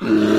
Mm-hmm.